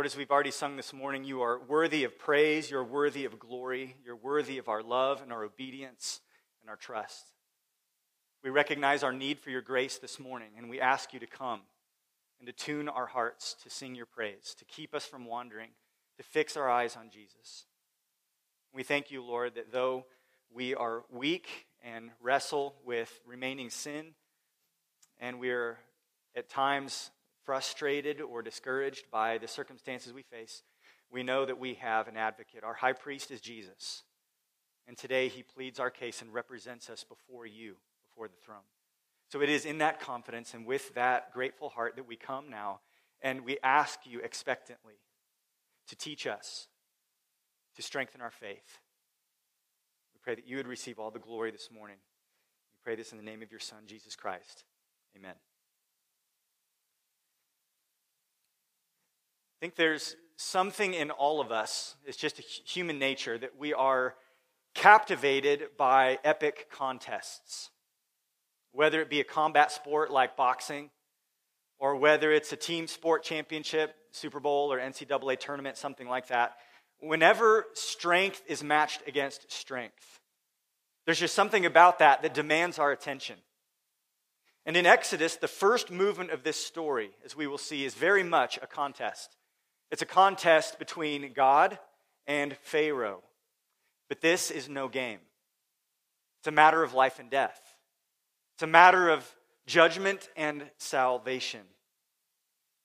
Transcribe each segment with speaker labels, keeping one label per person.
Speaker 1: Lord, as we've already sung this morning, you are worthy of praise, you're worthy of glory, you're worthy of our love and our obedience and our trust. We recognize our need for your grace this morning, and we ask you to come and to tune our hearts to sing your praise, to keep us from wandering, to fix our eyes on Jesus. We thank you, Lord, that though we are weak and wrestle with remaining sin, and we are at times frustrated or discouraged by the circumstances we face, we know that we have an advocate. Our high priest is Jesus. And today he pleads our case and represents us before you, before the throne. So it is in that confidence and with that grateful heart that we come now and we ask you expectantly to teach us, to strengthen our faith. We pray that you would receive all the glory this morning. We pray this in the name of your Son, Jesus Christ. Amen. I think there's something in all of us, it's just human nature, that we are captivated by epic contests. Whether it be a combat sport like boxing, or whether it's a team sport championship, Super Bowl, or NCAA tournament, something like that, whenever strength is matched against strength, there's just something about that that demands our attention. And in Exodus, the first movement of this story, as we will see, is very much a contest. It's a contest between God and Pharaoh. But this is no game. It's a matter of life and death. It's a matter of judgment and salvation.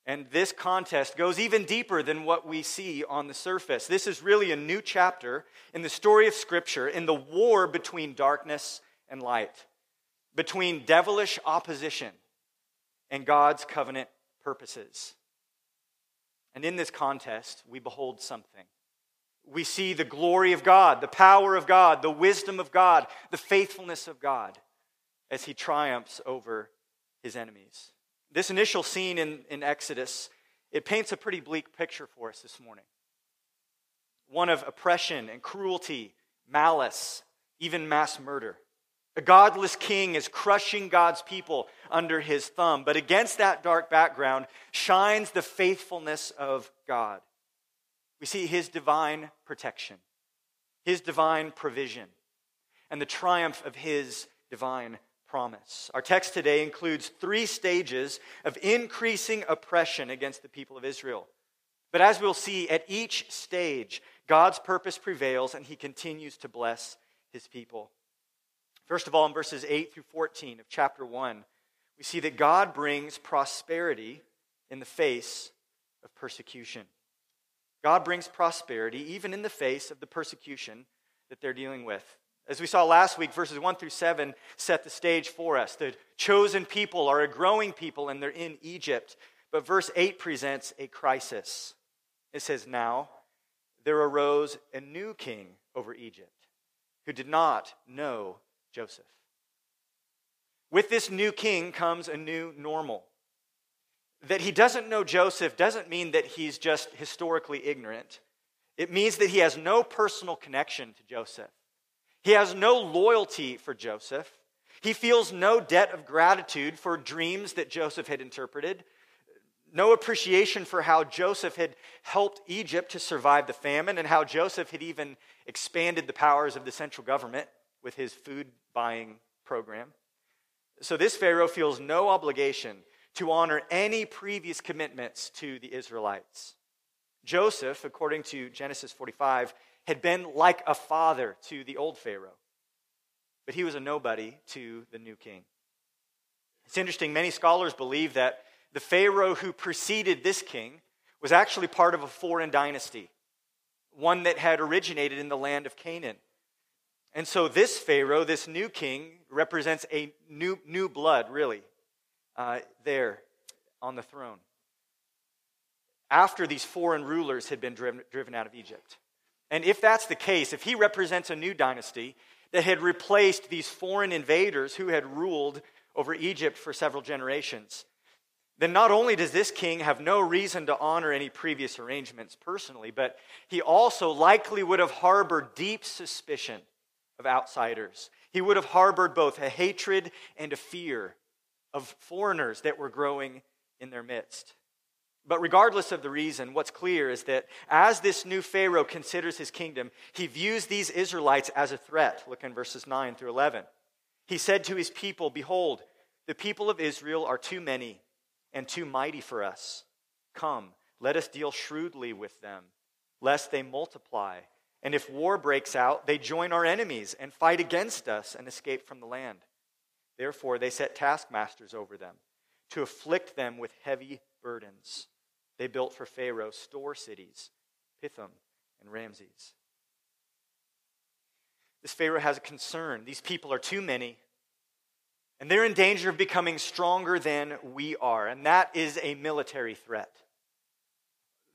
Speaker 1: And this contest goes even deeper than what we see on the surface. This is really a new chapter in the story of Scripture, in the war between darkness and light, between devilish opposition and God's covenant purposes. And in this contest, we behold something. We see the glory of God, the power of God, the wisdom of God, the faithfulness of God as he triumphs over his enemies. This initial scene in, in Exodus, it paints a pretty bleak picture for us this morning. One of oppression and cruelty, malice, even mass murder. A godless king is crushing God's people under his thumb. But against that dark background shines the faithfulness of God. We see his divine protection, his divine provision, and the triumph of his divine promise. Our text today includes three stages of increasing oppression against the people of Israel. But as we'll see, at each stage, God's purpose prevails and he continues to bless his people. First of all, in verses 8 through 14 of chapter 1, we see that God brings prosperity in the face of persecution. God brings prosperity even in the face of the persecution that they're dealing with. As we saw last week, verses 1 through 7 set the stage for us. The chosen people are a growing people and they're in Egypt. But verse 8 presents a crisis. It says, Now there arose a new king over Egypt who did not know Joseph. With this new king comes a new normal. That he doesn't know Joseph doesn't mean that he's just historically ignorant. It means that he has no personal connection to Joseph. He has no loyalty for Joseph. He feels no debt of gratitude for dreams that Joseph had interpreted, no appreciation for how Joseph had helped Egypt to survive the famine and how Joseph had even expanded the powers of the central government with his food buying program. So this Pharaoh feels no obligation to honor any previous commitments to the Israelites. Joseph, according to Genesis 45, had been like a father to the old Pharaoh, but he was a nobody to the new king. It's interesting, many scholars believe that the Pharaoh who preceded this king was actually part of a foreign dynasty, one that had originated in the land of Canaan. And so this Pharaoh, this new king, represents a new, new blood, really, uh, there on the throne. After these foreign rulers had been driven, driven out of Egypt. And if that's the case, if he represents a new dynasty that had replaced these foreign invaders who had ruled over Egypt for several generations, then not only does this king have no reason to honor any previous arrangements personally, but he also likely would have harbored deep suspicion of outsiders. He would have harbored both a hatred and a fear of foreigners that were growing in their midst. But regardless of the reason, what's clear is that as this new Pharaoh considers his kingdom, he views these Israelites as a threat. Look in verses 9 through 11. He said to his people, Behold, the people of Israel are too many and too mighty for us. Come, let us deal shrewdly with them, lest they multiply. And if war breaks out, they join our enemies and fight against us and escape from the land. Therefore, they set taskmasters over them to afflict them with heavy burdens. They built for Pharaoh store cities, Pithom and Ramses. This Pharaoh has a concern. These people are too many, and they're in danger of becoming stronger than we are, and that is a military threat.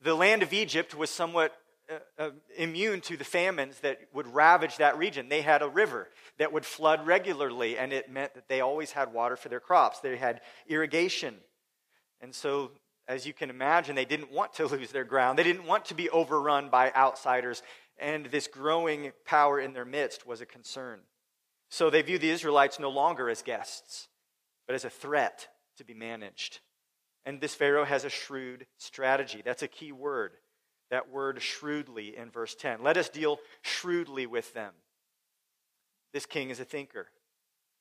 Speaker 1: The land of Egypt was somewhat uh, uh, immune to the famines that would ravage that region. They had a river that would flood regularly, and it meant that they always had water for their crops. They had irrigation. And so as you can imagine, they didn't want to lose their ground. They didn't want to be overrun by outsiders, and this growing power in their midst was a concern. So they view the Israelites no longer as guests, but as a threat to be managed. And this Pharaoh has a shrewd strategy. That's a key word. That word shrewdly in verse 10. Let us deal shrewdly with them. This king is a thinker.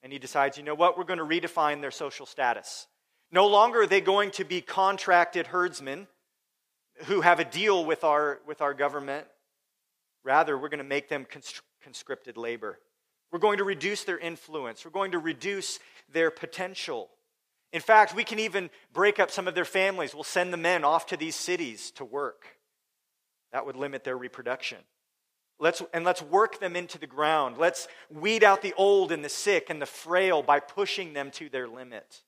Speaker 1: And he decides, you know what? We're going to redefine their social status. No longer are they going to be contracted herdsmen who have a deal with our, with our government. Rather, we're going to make them conscripted labor. We're going to reduce their influence. We're going to reduce their potential. In fact, we can even break up some of their families. We'll send the men off to these cities to work. That would limit their reproduction. Let's, and let's work them into the ground. Let's weed out the old and the sick and the frail by pushing them to their limit.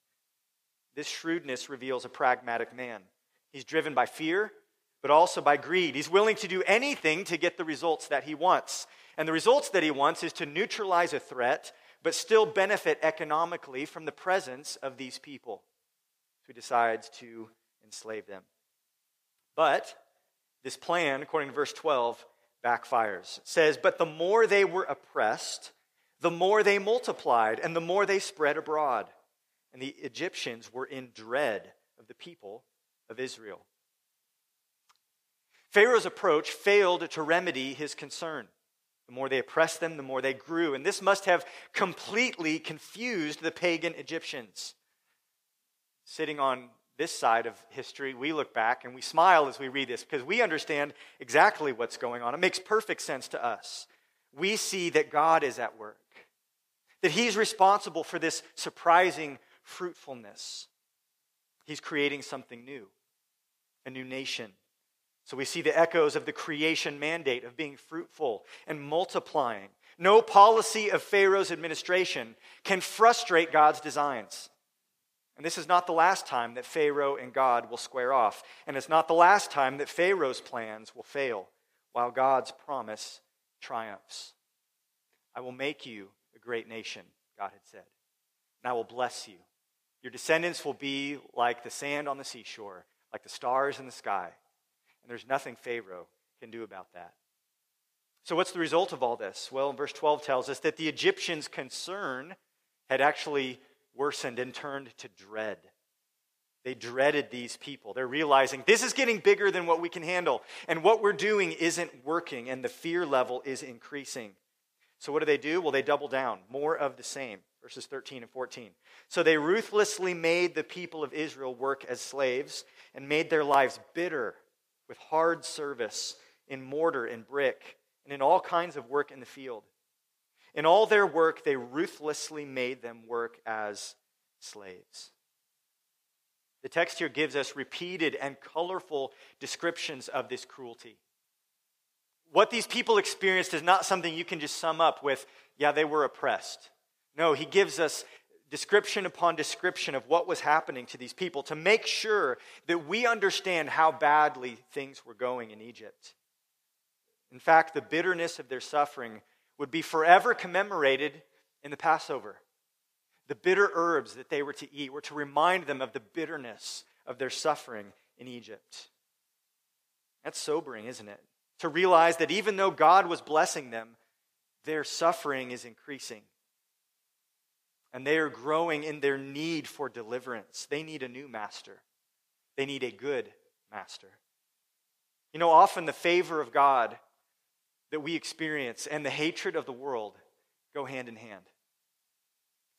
Speaker 1: This shrewdness reveals a pragmatic man. He's driven by fear, but also by greed. He's willing to do anything to get the results that he wants. And the results that he wants is to neutralize a threat, but still benefit economically from the presence of these people. So he decides to enslave them. But this plan, according to verse 12, backfires. It says, But the more they were oppressed, the more they multiplied, and the more they spread abroad and the Egyptians were in dread of the people of Israel. Pharaoh's approach failed to remedy his concern. The more they oppressed them, the more they grew. And this must have completely confused the pagan Egyptians. Sitting on this side of history, we look back and we smile as we read this because we understand exactly what's going on. It makes perfect sense to us. We see that God is at work, that He's responsible for this surprising fruitfulness. He's creating something new, a new nation. So we see the echoes of the creation mandate of being fruitful and multiplying. No policy of Pharaoh's administration can frustrate God's designs. And this is not the last time that Pharaoh and God will square off. And it's not the last time that Pharaoh's plans will fail while God's promise triumphs. I will make you a great nation, God had said, and I will bless you your descendants will be like the sand on the seashore, like the stars in the sky. And there's nothing Pharaoh can do about that. So, what's the result of all this? Well, verse 12 tells us that the Egyptians' concern had actually worsened and turned to dread. They dreaded these people. They're realizing this is getting bigger than what we can handle, and what we're doing isn't working, and the fear level is increasing. So, what do they do? Well, they double down, more of the same verses 13 and 14. So they ruthlessly made the people of Israel work as slaves and made their lives bitter with hard service in mortar and brick and in all kinds of work in the field. In all their work, they ruthlessly made them work as slaves. The text here gives us repeated and colorful descriptions of this cruelty. What these people experienced is not something you can just sum up with, yeah, they were oppressed. No, he gives us description upon description of what was happening to these people to make sure that we understand how badly things were going in Egypt. In fact, the bitterness of their suffering would be forever commemorated in the Passover. The bitter herbs that they were to eat were to remind them of the bitterness of their suffering in Egypt. That's sobering, isn't it? To realize that even though God was blessing them, their suffering is increasing and they are growing in their need for deliverance. They need a new master, they need a good master. You know, often the favor of God that we experience and the hatred of the world go hand in hand.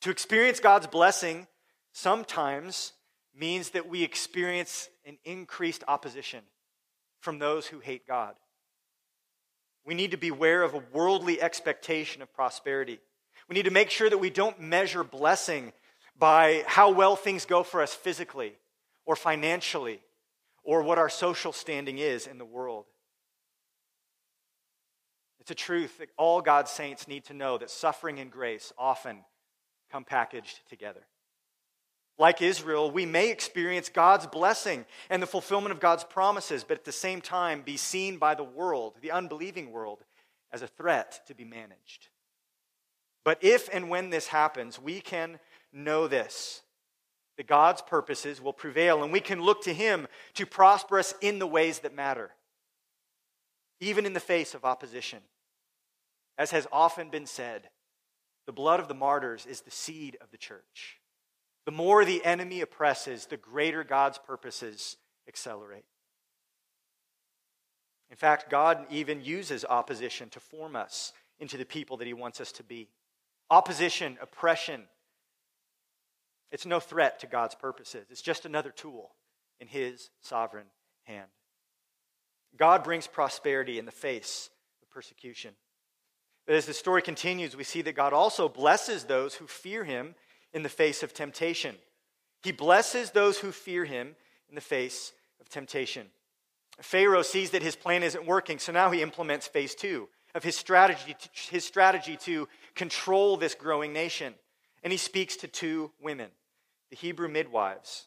Speaker 1: To experience God's blessing sometimes means that we experience an increased opposition from those who hate God. We need to beware of a worldly expectation of prosperity. We need to make sure that we don't measure blessing by how well things go for us physically or financially or what our social standing is in the world. It's a truth that all God's saints need to know that suffering and grace often come packaged together. Like Israel, we may experience God's blessing and the fulfillment of God's promises, but at the same time be seen by the world, the unbelieving world, as a threat to be managed. But if and when this happens, we can know this that God's purposes will prevail, and we can look to Him to prosper us in the ways that matter, even in the face of opposition. As has often been said, the blood of the martyrs is the seed of the church. The more the enemy oppresses, the greater God's purposes accelerate. In fact, God even uses opposition to form us into the people that He wants us to be. Opposition, oppression, it's no threat to God's purposes, it's just another tool in His sovereign hand. God brings prosperity in the face of persecution. But as the story continues, we see that God also blesses those who fear Him in the face of temptation. He blesses those who fear him in the face of temptation. Pharaoh sees that his plan isn't working, so now he implements phase two of his strategy, his strategy to control this growing nation. And he speaks to two women, the Hebrew midwives.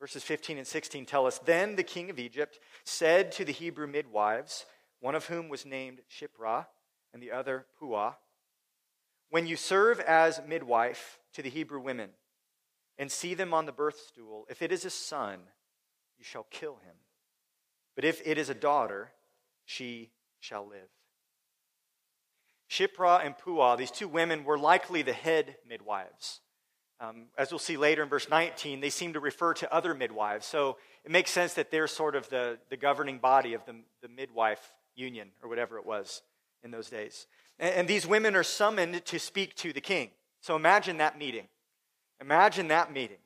Speaker 1: Verses 15 and 16 tell us Then the king of Egypt said to the Hebrew midwives, one of whom was named Shiphrah and the other Puah, When you serve as midwife to the Hebrew women and see them on the birth stool. If it is a son, you shall kill him. But if it is a daughter, she shall live. Shiphrah and Puah, these two women, were likely the head midwives. Um, as we'll see later in verse 19, they seem to refer to other midwives. So it makes sense that they're sort of the, the governing body of the, the midwife union, or whatever it was in those days. And, and these women are summoned to speak to the king. So imagine that meeting. Imagine that meeting.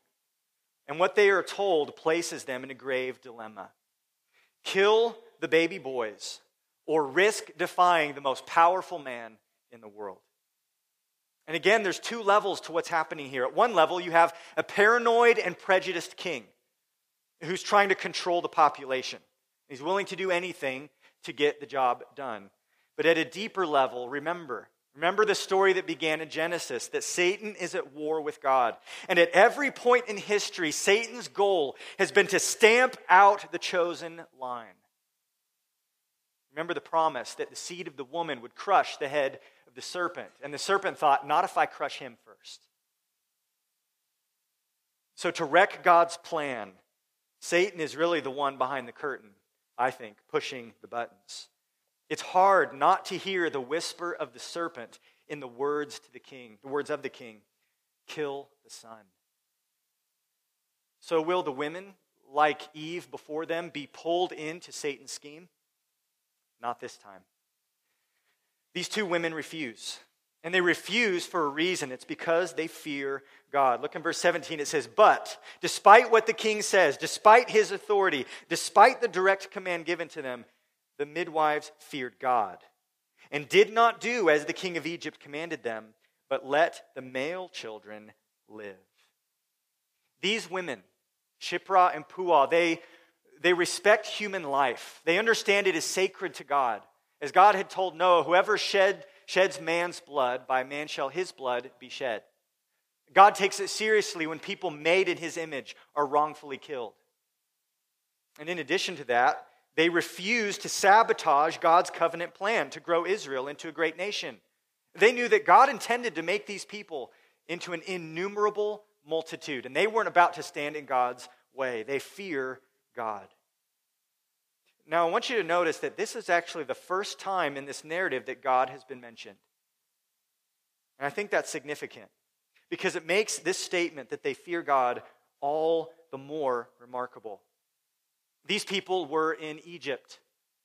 Speaker 1: And what they are told places them in a grave dilemma kill the baby boys or risk defying the most powerful man in the world. And again, there's two levels to what's happening here. At one level, you have a paranoid and prejudiced king who's trying to control the population. He's willing to do anything to get the job done. But at a deeper level, remember, Remember the story that began in Genesis that Satan is at war with God. And at every point in history, Satan's goal has been to stamp out the chosen line. Remember the promise that the seed of the woman would crush the head of the serpent. And the serpent thought, not if I crush him first. So, to wreck God's plan, Satan is really the one behind the curtain, I think, pushing the buttons. It's hard not to hear the whisper of the serpent in the words to the king, the words of the king kill the son. So, will the women, like Eve before them, be pulled into Satan's scheme? Not this time. These two women refuse. And they refuse for a reason. It's because they fear God. Look in verse 17. It says, But despite what the king says, despite his authority, despite the direct command given to them, the midwives feared God and did not do as the king of Egypt commanded them, but let the male children live. These women, Shiphrah and Puah, they, they respect human life. They understand it is sacred to God. As God had told Noah, whoever shed, sheds man's blood, by man shall his blood be shed. God takes it seriously when people made in his image are wrongfully killed. And in addition to that, they refused to sabotage God's covenant plan to grow Israel into a great nation. They knew that God intended to make these people into an innumerable multitude, and they weren't about to stand in God's way. They fear God. Now, I want you to notice that this is actually the first time in this narrative that God has been mentioned. And I think that's significant because it makes this statement that they fear God all the more remarkable. These people were in Egypt,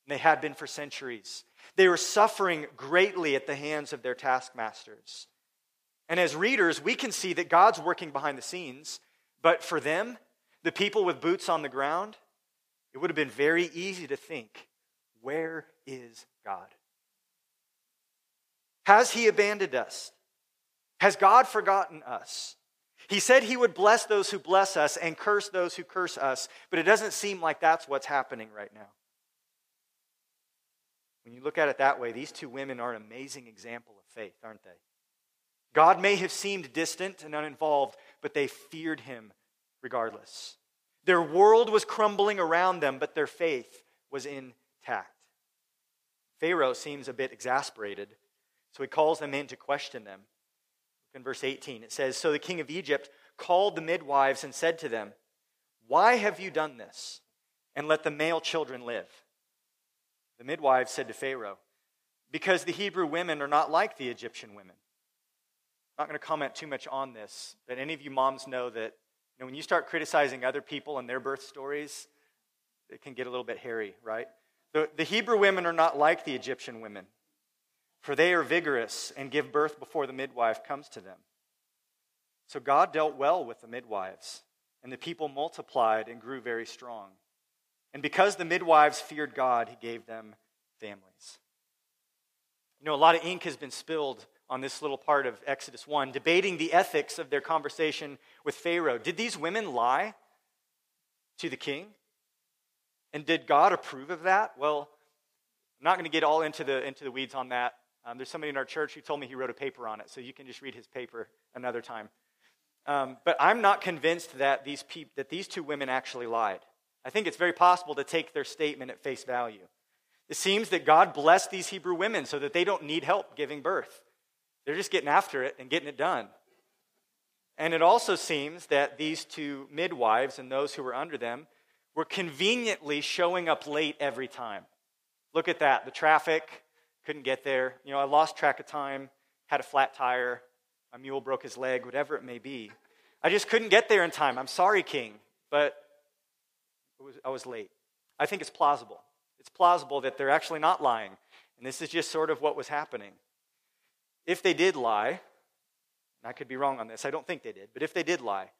Speaker 1: and they had been for centuries. They were suffering greatly at the hands of their taskmasters. And as readers, we can see that God's working behind the scenes, but for them, the people with boots on the ground, it would have been very easy to think, where is God? Has he abandoned us? Has God forgotten us? He said he would bless those who bless us and curse those who curse us, but it doesn't seem like that's what's happening right now. When you look at it that way, these two women are an amazing example of faith, aren't they? God may have seemed distant and uninvolved, but they feared him regardless. Their world was crumbling around them, but their faith was intact. Pharaoh seems a bit exasperated, so he calls them in to question them. In verse 18, it says So the king of Egypt called the midwives and said to them, Why have you done this? And let the male children live. The midwives said to Pharaoh, Because the Hebrew women are not like the Egyptian women. I'm not going to comment too much on this, but any of you moms know that you know, when you start criticizing other people and their birth stories, it can get a little bit hairy, right? The, the Hebrew women are not like the Egyptian women, for they are vigorous and give birth before the midwife comes to them. So God dealt well with the midwives, and the people multiplied and grew very strong. And because the midwives feared God, he gave them families. You know, a lot of ink has been spilled on this little part of Exodus 1, debating the ethics of their conversation with Pharaoh. Did these women lie to the king? And did God approve of that? Well, I'm not going to get all into the, into the weeds on that. Um, there's somebody in our church who told me he wrote a paper on it, so you can just read his paper another time. Um, but I'm not convinced that these, that these two women actually lied. I think it's very possible to take their statement at face value. It seems that God blessed these Hebrew women so that they don't need help giving birth. They're just getting after it and getting it done. And it also seems that these two midwives and those who were under them were conveniently showing up late every time. Look at that. The traffic, couldn't get there. You know, I lost track of time, had a flat tire, my mule broke his leg, whatever it may be. I just couldn't get there in time. I'm sorry, King, but was, I was late. I think it's plausible. It's plausible that they're actually not lying, and this is just sort of what was happening. If they did lie, and I could be wrong on this, I don't think they did, but if they did lie,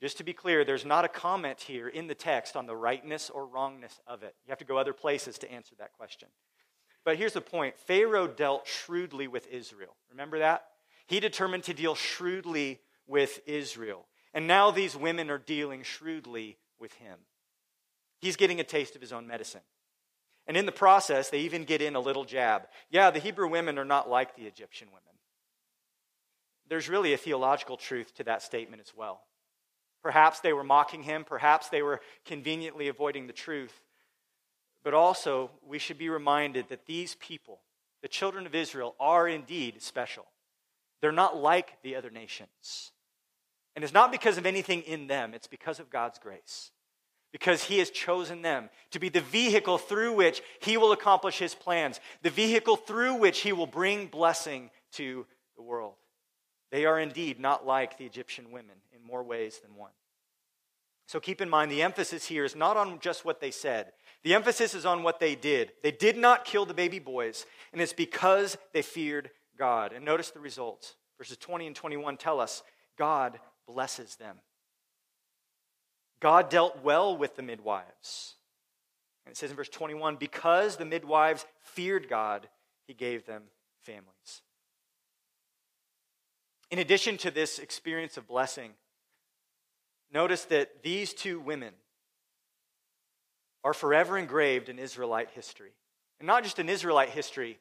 Speaker 1: just to be clear, there's not a comment here in the text on the rightness or wrongness of it. You have to go other places to answer that question. But here's the point Pharaoh dealt shrewdly with Israel. Remember that? He determined to deal shrewdly with Israel. And now these women are dealing shrewdly with him. He's getting a taste of his own medicine. And in the process, they even get in a little jab. Yeah, the Hebrew women are not like the Egyptian women. There's really a theological truth to that statement as well. Perhaps they were mocking him, perhaps they were conveniently avoiding the truth. But also, we should be reminded that these people, the children of Israel, are indeed special. They're not like the other nations. And it's not because of anything in them, it's because of God's grace because he has chosen them to be the vehicle through which he will accomplish his plans, the vehicle through which he will bring blessing to the world. They are indeed not like the Egyptian women in more ways than one. So keep in mind, the emphasis here is not on just what they said. The emphasis is on what they did. They did not kill the baby boys, and it's because they feared God. And notice the results. Verses 20 and 21 tell us God blesses them. God dealt well with the midwives. And it says in verse 21 because the midwives feared God, he gave them families. In addition to this experience of blessing, notice that these two women are forever engraved in Israelite history. And not just in Israelite history,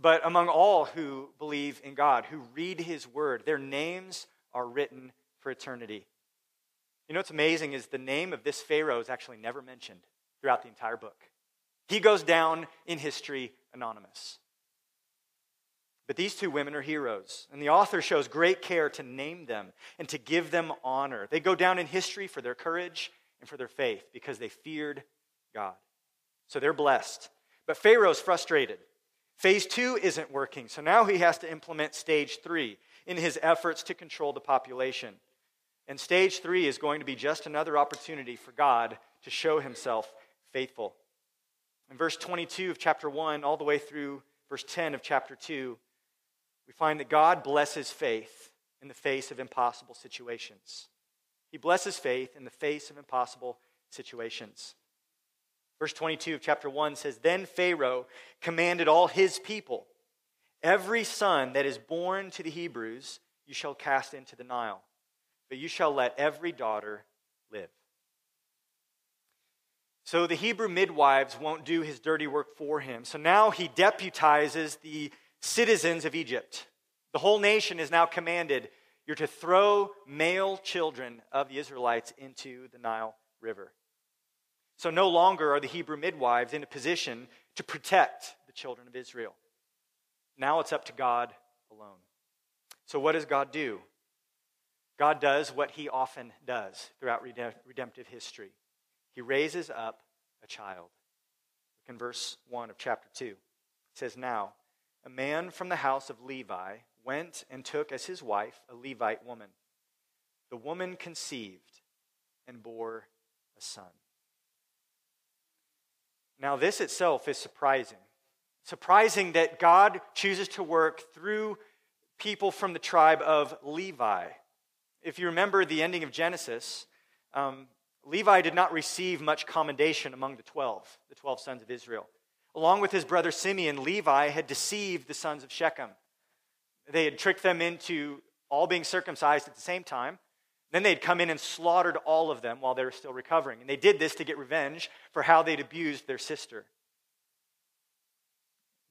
Speaker 1: but among all who believe in God, who read his word. Their names are written for eternity. You know what's amazing is the name of this Pharaoh is actually never mentioned throughout the entire book. He goes down in history anonymous. But these two women are heroes, and the author shows great care to name them and to give them honor. They go down in history for their courage and for their faith because they feared God. So they're blessed. But Pharaoh's frustrated. Phase two isn't working, so now he has to implement stage three in his efforts to control the population. And stage three is going to be just another opportunity for God to show himself faithful. In verse 22 of chapter 1, all the way through verse 10 of chapter 2, we find that God blesses faith in the face of impossible situations. He blesses faith in the face of impossible situations. Verse 22 of chapter 1 says Then Pharaoh commanded all his people, Every son that is born to the Hebrews you shall cast into the Nile, but you shall let every daughter live. So the Hebrew midwives won't do his dirty work for him. So now he deputizes the citizens of Egypt. The whole nation is now commanded you're to throw male children of the Israelites into the Nile River. So no longer are the Hebrew midwives in a position to protect the children of Israel. Now it's up to God alone. So, what does God do? God does what he often does throughout redemptive history he raises up a child. Look in verse 1 of chapter 2. It says, Now, a man from the house of Levi went and took as his wife a Levite woman. The woman conceived and bore a son. Now, this itself is surprising. Surprising that God chooses to work through people from the tribe of Levi. If you remember the ending of Genesis, um, Levi did not receive much commendation among the 12, the 12 sons of Israel. Along with his brother Simeon, Levi had deceived the sons of Shechem. They had tricked them into all being circumcised at the same time. Then they'd come in and slaughtered all of them while they were still recovering. And they did this to get revenge for how they'd abused their sister.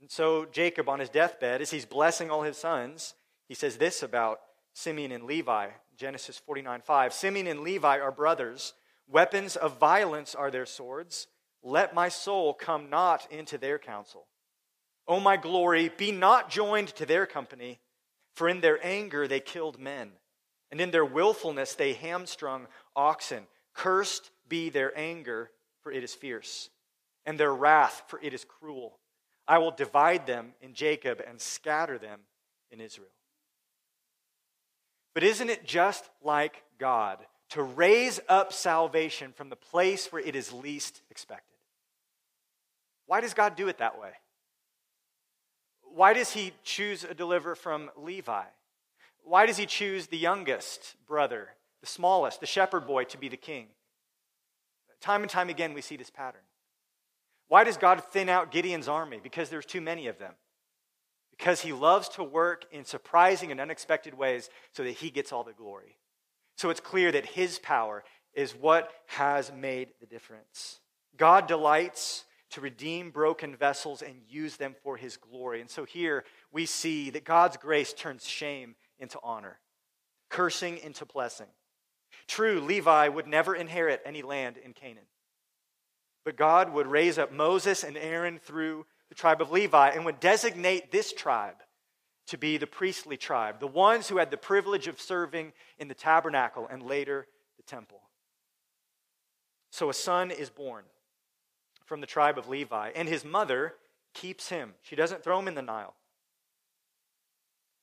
Speaker 1: And so Jacob, on his deathbed, as he's blessing all his sons, he says this about Simeon and Levi, Genesis 49 5. Simeon and Levi are brothers. Weapons of violence are their swords. Let my soul come not into their counsel. O my glory, be not joined to their company, for in their anger they killed men, and in their willfulness they hamstrung oxen. Cursed be their anger, for it is fierce, and their wrath, for it is cruel. I will divide them in Jacob and scatter them in Israel. But isn't it just like God to raise up salvation from the place where it is least expected. Why does God do it that way? Why does he choose a deliverer from Levi? Why does he choose the youngest brother, the smallest, the shepherd boy, to be the king? Time and time again, we see this pattern. Why does God thin out Gideon's army? Because there's too many of them. Because he loves to work in surprising and unexpected ways so that he gets all the glory. So it's clear that his power is what has made the difference. God delights to redeem broken vessels and use them for his glory. And so here we see that God's grace turns shame into honor, cursing into blessing. True, Levi would never inherit any land in Canaan. But God would raise up Moses and Aaron through the tribe of Levi and would designate this tribe to be the priestly tribe, the ones who had the privilege of serving in the tabernacle and later the temple. So a son is born from the tribe of Levi, and his mother keeps him. She doesn't throw him in the Nile.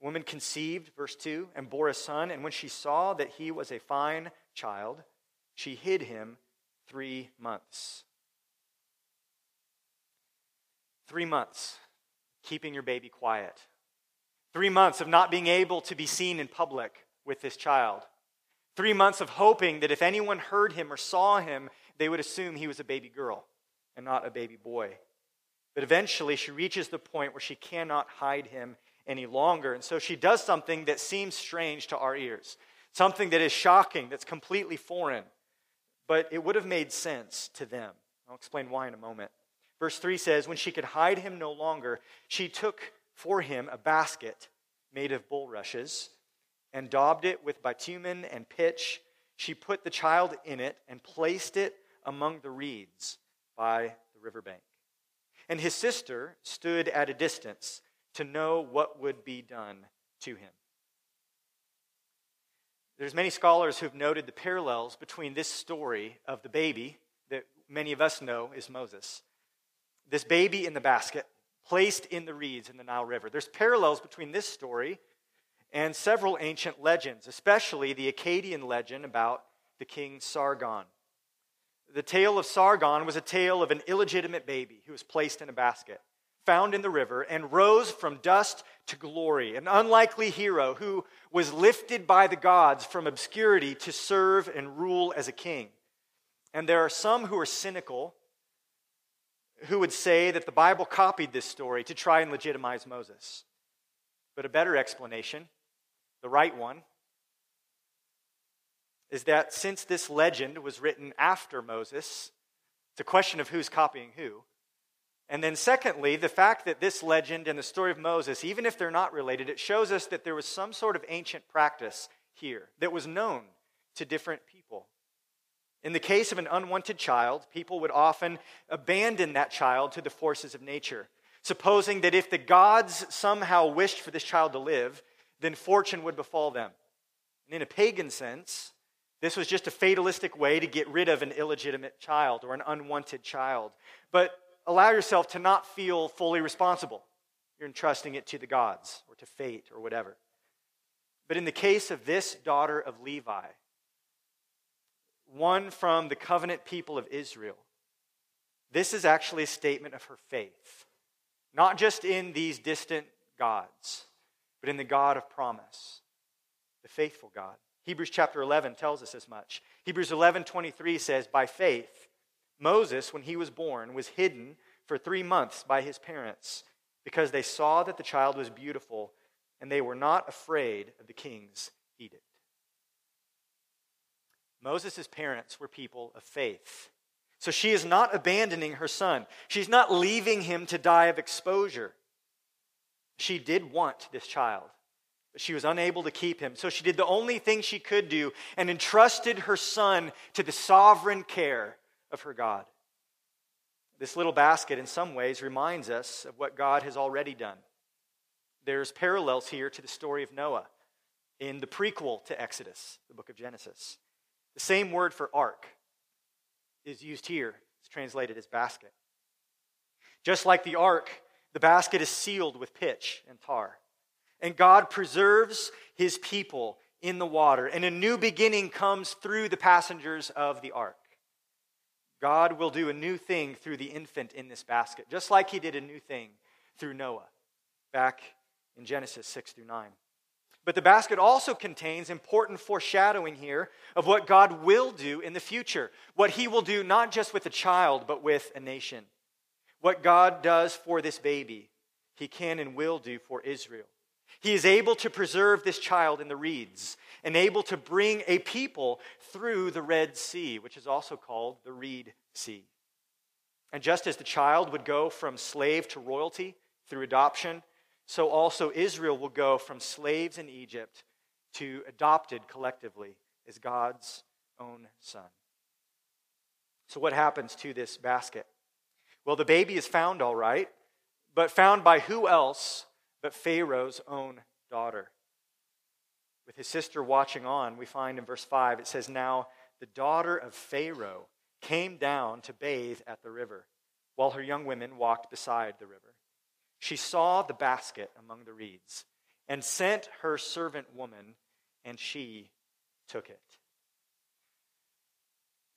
Speaker 1: woman conceived, verse 2, and bore a son, and when she saw that he was a fine child, she hid him three months. Three months, keeping your baby quiet. Three months of not being able to be seen in public with this child. Three months of hoping that if anyone heard him or saw him, they would assume he was a baby girl and not a baby boy. But eventually, she reaches the point where she cannot hide him any longer. And so she does something that seems strange to our ears, something that is shocking, that's completely foreign. But it would have made sense to them. I'll explain why in a moment. Verse 3 says, When she could hide him no longer, she took for him a basket made of bulrushes and daubed it with bitumen and pitch. She put the child in it and placed it among the reeds by the riverbank. And his sister stood at a distance to know what would be done to him. There's many scholars who've noted the parallels between this story of the baby that many of us know is Moses. This baby in the basket placed in the reeds in the Nile River. There's parallels between this story and several ancient legends, especially the Akkadian legend about the king Sargon. The tale of Sargon was a tale of an illegitimate baby who was placed in a basket, found in the river, and rose from dust to glory, an unlikely hero who was lifted by the gods from obscurity to serve and rule as a king. And there are some who are cynical who would say that the Bible copied this story to try and legitimize Moses. But a better explanation, the right one, is that since this legend was written after Moses, it's a question of who's copying who. And then, secondly, the fact that this legend and the story of Moses, even if they're not related, it shows us that there was some sort of ancient practice here that was known to different people. In the case of an unwanted child, people would often abandon that child to the forces of nature, supposing that if the gods somehow wished for this child to live, then fortune would befall them. And in a pagan sense, this was just a fatalistic way to get rid of an illegitimate child or an unwanted child. But allow yourself to not feel fully responsible. You're entrusting it to the gods or to fate or whatever. But in the case of this daughter of Levi, one from the covenant people of Israel, this is actually a statement of her faith, not just in these distant gods, but in the God of promise, the faithful God. Hebrews chapter 11 tells us as much. Hebrews 11:23 says, "By faith Moses, when he was born, was hidden for 3 months by his parents because they saw that the child was beautiful and they were not afraid of the king's edict." Moses' parents were people of faith. So she is not abandoning her son. She's not leaving him to die of exposure. She did want this child, but she was unable to keep him. So she did the only thing she could do and entrusted her son to the sovereign care of her God. This little basket, in some ways, reminds us of what God has already done. There's parallels here to the story of Noah in the prequel to Exodus, the book of Genesis. The same word for ark is used here. It's translated as basket. Just like the ark, the basket is sealed with pitch and tar. And God preserves his people in the water, and a new beginning comes through the passengers of the ark. God will do a new thing through the infant in this basket, just like he did a new thing through Noah back in Genesis 6 through 9. But the basket also contains important foreshadowing here of what God will do in the future. What he will do not just with a child, but with a nation. What God does for this baby, he can and will do for Israel. He is able to preserve this child in the reeds and able to bring a people through the Red Sea, which is also called the Reed Sea. And just as the child would go from slave to royalty through adoption, so also Israel will go from slaves in Egypt to adopted collectively as God's own son. So, what happens to this basket? Well, the baby is found all right, but found by who else but Pharaoh's own daughter? With his sister watching on, we find in verse 5 it says, Now the daughter of Pharaoh came down to bathe at the river, while her young women walked beside the river she saw the basket among the reeds and sent her servant woman, and she took it.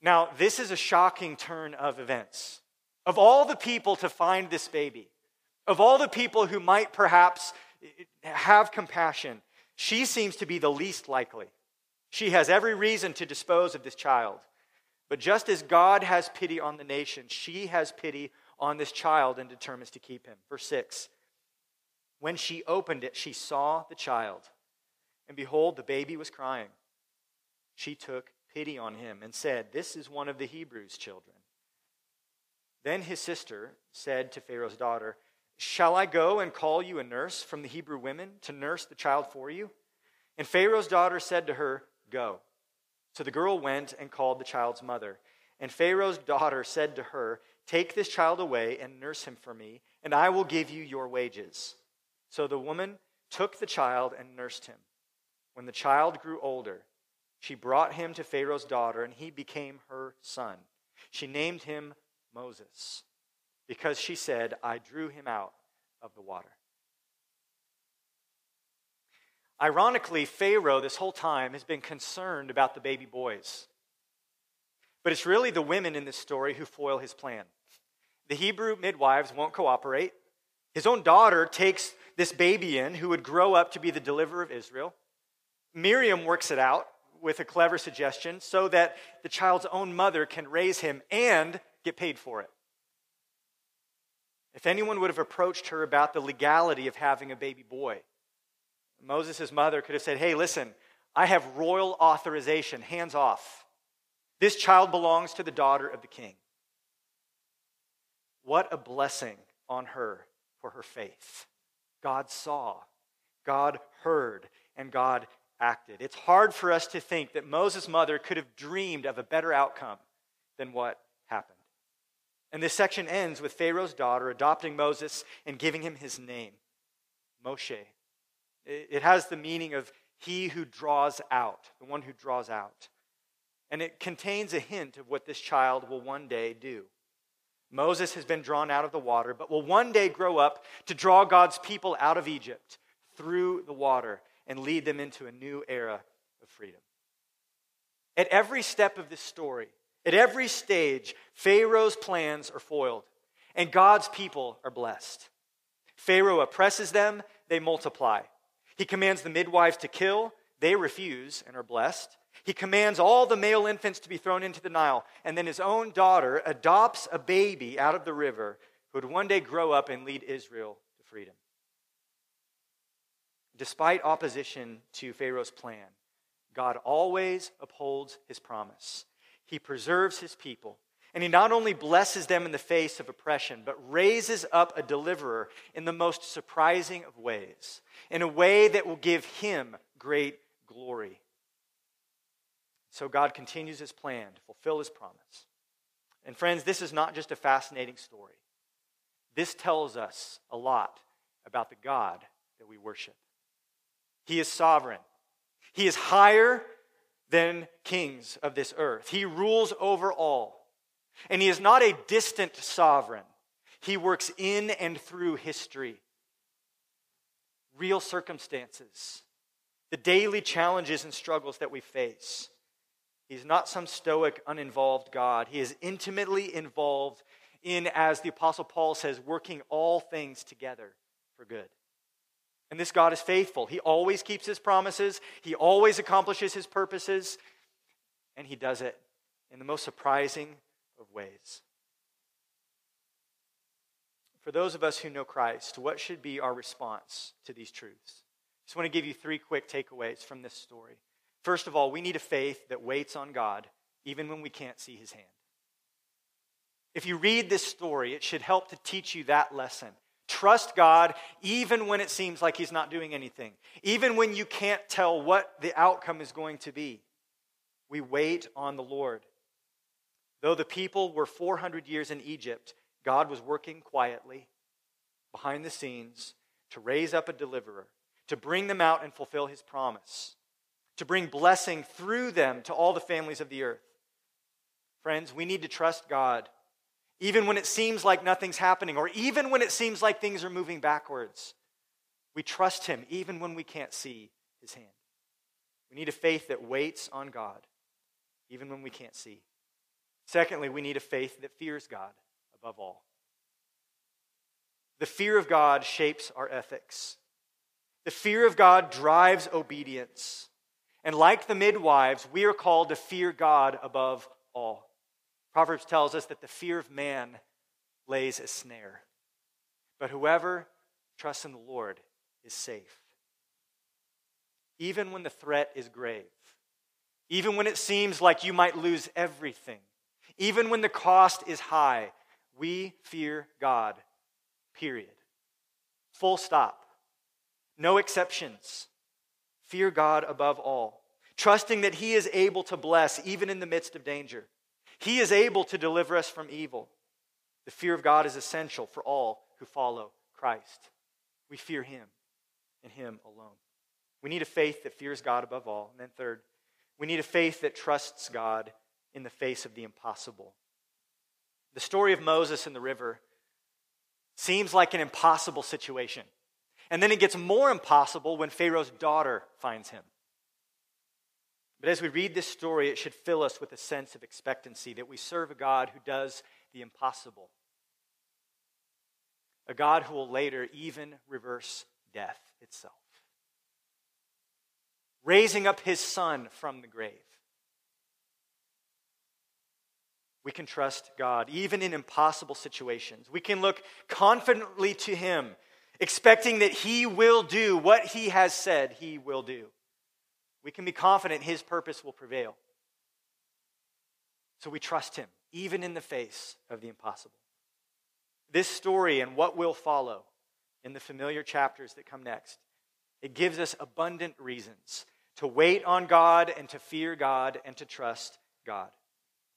Speaker 1: Now, this is a shocking turn of events. Of all the people to find this baby, of all the people who might perhaps have compassion, she seems to be the least likely. She has every reason to dispose of this child. But just as God has pity on the nation, she has pity on this child and determines to keep him. Verse 6 When she opened it, she saw the child, and behold, the baby was crying. She took pity on him and said, This is one of the Hebrews' children. Then his sister said to Pharaoh's daughter, Shall I go and call you a nurse from the Hebrew women to nurse the child for you? And Pharaoh's daughter said to her, Go. So the girl went and called the child's mother. And Pharaoh's daughter said to her, Take this child away and nurse him for me, and I will give you your wages. So the woman took the child and nursed him. When the child grew older, she brought him to Pharaoh's daughter, and he became her son. She named him Moses, because she said, I drew him out of the water. Ironically, Pharaoh, this whole time, has been concerned about the baby boys. But it's really the women in this story who foil his plan. The Hebrew midwives won't cooperate. His own daughter takes this baby in who would grow up to be the deliverer of Israel. Miriam works it out with a clever suggestion so that the child's own mother can raise him and get paid for it. If anyone would have approached her about the legality of having a baby boy, Moses' mother could have said, Hey, listen, I have royal authorization, hands off. This child belongs to the daughter of the king. What a blessing on her for her faith. God saw, God heard, and God acted. It's hard for us to think that Moses' mother could have dreamed of a better outcome than what. And this section ends with Pharaoh's daughter adopting Moses and giving him his name, Moshe. It has the meaning of he who draws out, the one who draws out. And it contains a hint of what this child will one day do. Moses has been drawn out of the water, but will one day grow up to draw God's people out of Egypt through the water and lead them into a new era of freedom. At every step of this story, at every stage, Pharaoh's plans are foiled, and God's people are blessed. Pharaoh oppresses them, they multiply. He commands the midwives to kill, they refuse and are blessed. He commands all the male infants to be thrown into the Nile, and then his own daughter adopts a baby out of the river who would one day grow up and lead Israel to freedom. Despite opposition to Pharaoh's plan, God always upholds his promise. He preserves his people, and he not only blesses them in the face of oppression, but raises up a deliverer in the most surprising of ways, in a way that will give him great glory. So God continues his plan to fulfill his promise. And friends, this is not just a fascinating story. This tells us a lot about the God that we worship. He is sovereign. He is higher than kings of this earth. He rules over all. And he is not a distant sovereign. He works in and through history, real circumstances, the daily challenges and struggles that we face. He's not some stoic, uninvolved God. He is intimately involved in, as the Apostle Paul says, working all things together for good. And this God is faithful. He always keeps his promises, he always accomplishes his purposes, and he does it in the most surprising of ways. For those of us who know Christ, what should be our response to these truths? I just want to give you three quick takeaways from this story. First of all, we need a faith that waits on God even when we can't see his hand. If you read this story, it should help to teach you that lesson. Trust God even when it seems like he's not doing anything, even when you can't tell what the outcome is going to be. We wait on the Lord. Though the people were 400 years in Egypt, God was working quietly behind the scenes to raise up a deliverer, to bring them out and fulfill his promise to bring blessing through them to all the families of the earth. Friends, we need to trust God even when it seems like nothing's happening, or even when it seems like things are moving backwards. We trust Him even when we can't see His hand. We need a faith that waits on God even when we can't see. Secondly, we need a faith that fears God above all. The fear of God shapes our ethics. The fear of God drives obedience. And like the midwives, we are called to fear God above all. Proverbs tells us that the fear of man lays a snare, but whoever trusts in the Lord is safe. Even when the threat is grave, even when it seems like you might lose everything, even when the cost is high, we fear God, period. Full stop. No exceptions. Fear God above all, trusting that He is able to bless even in the midst of danger. He is able to deliver us from evil. The fear of God is essential for all who follow Christ. We fear Him and Him alone. We need a faith that fears God above all. And then, third, we need a faith that trusts God in the face of the impossible. The story of Moses in the river seems like an impossible situation. And then it gets more impossible when Pharaoh's daughter finds him. But as we read this story, it should fill us with a sense of expectancy that we serve a God who does the impossible, a God who will later even reverse death itself, raising up his son from the grave. We can trust God even in impossible situations. We can look confidently to him, expecting that he will do what he has said he will do. We can be confident his purpose will prevail. So we trust him, even in the face of the impossible. This story and what will follow in the familiar chapters that come next, it gives us abundant reasons to wait on God and to fear God and to trust God.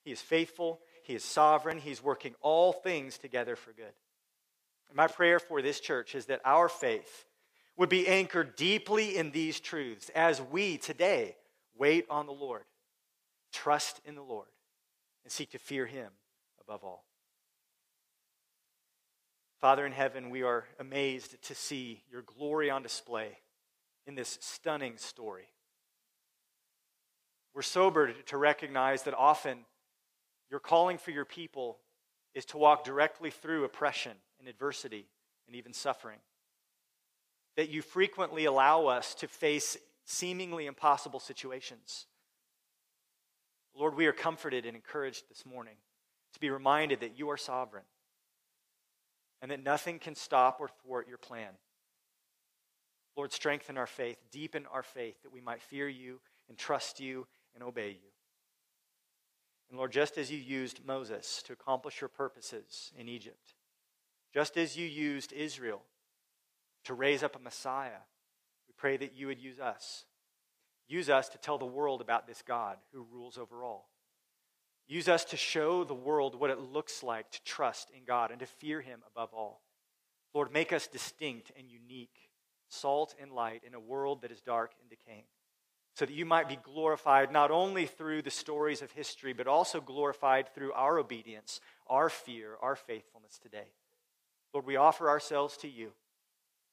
Speaker 1: He is faithful, He is sovereign, He's working all things together for good. My prayer for this church is that our faith would be anchored deeply in these truths as we today wait on the Lord, trust in the Lord, and seek to fear Him above all. Father in heaven, we are amazed to see your glory on display in this stunning story. We're sobered to recognize that often your calling for your people is to walk directly through oppression and adversity and even suffering. That you frequently allow us to face seemingly impossible situations. Lord, we are comforted and encouraged this morning to be reminded that you are sovereign and that nothing can stop or thwart your plan. Lord, strengthen our faith, deepen our faith that we might fear you and trust you and obey you. And Lord, just as you used Moses to accomplish your purposes in Egypt, just as you used Israel to raise up a Messiah, we pray that you would use us. Use us to tell the world about this God who rules over all. Use us to show the world what it looks like to trust in God and to fear Him above all. Lord, make us distinct and unique, salt and light in a world that is dark and decaying, so that you might be glorified not only through the stories of history, but also glorified through our obedience, our fear, our faithfulness today. Lord, we offer ourselves to you.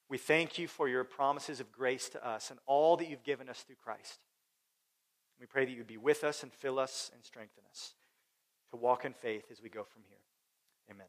Speaker 1: We thank you for your promises of grace to us and all that you've given us through Christ. We pray that you be with us and fill us and strengthen us to walk in faith as we go from here. Amen.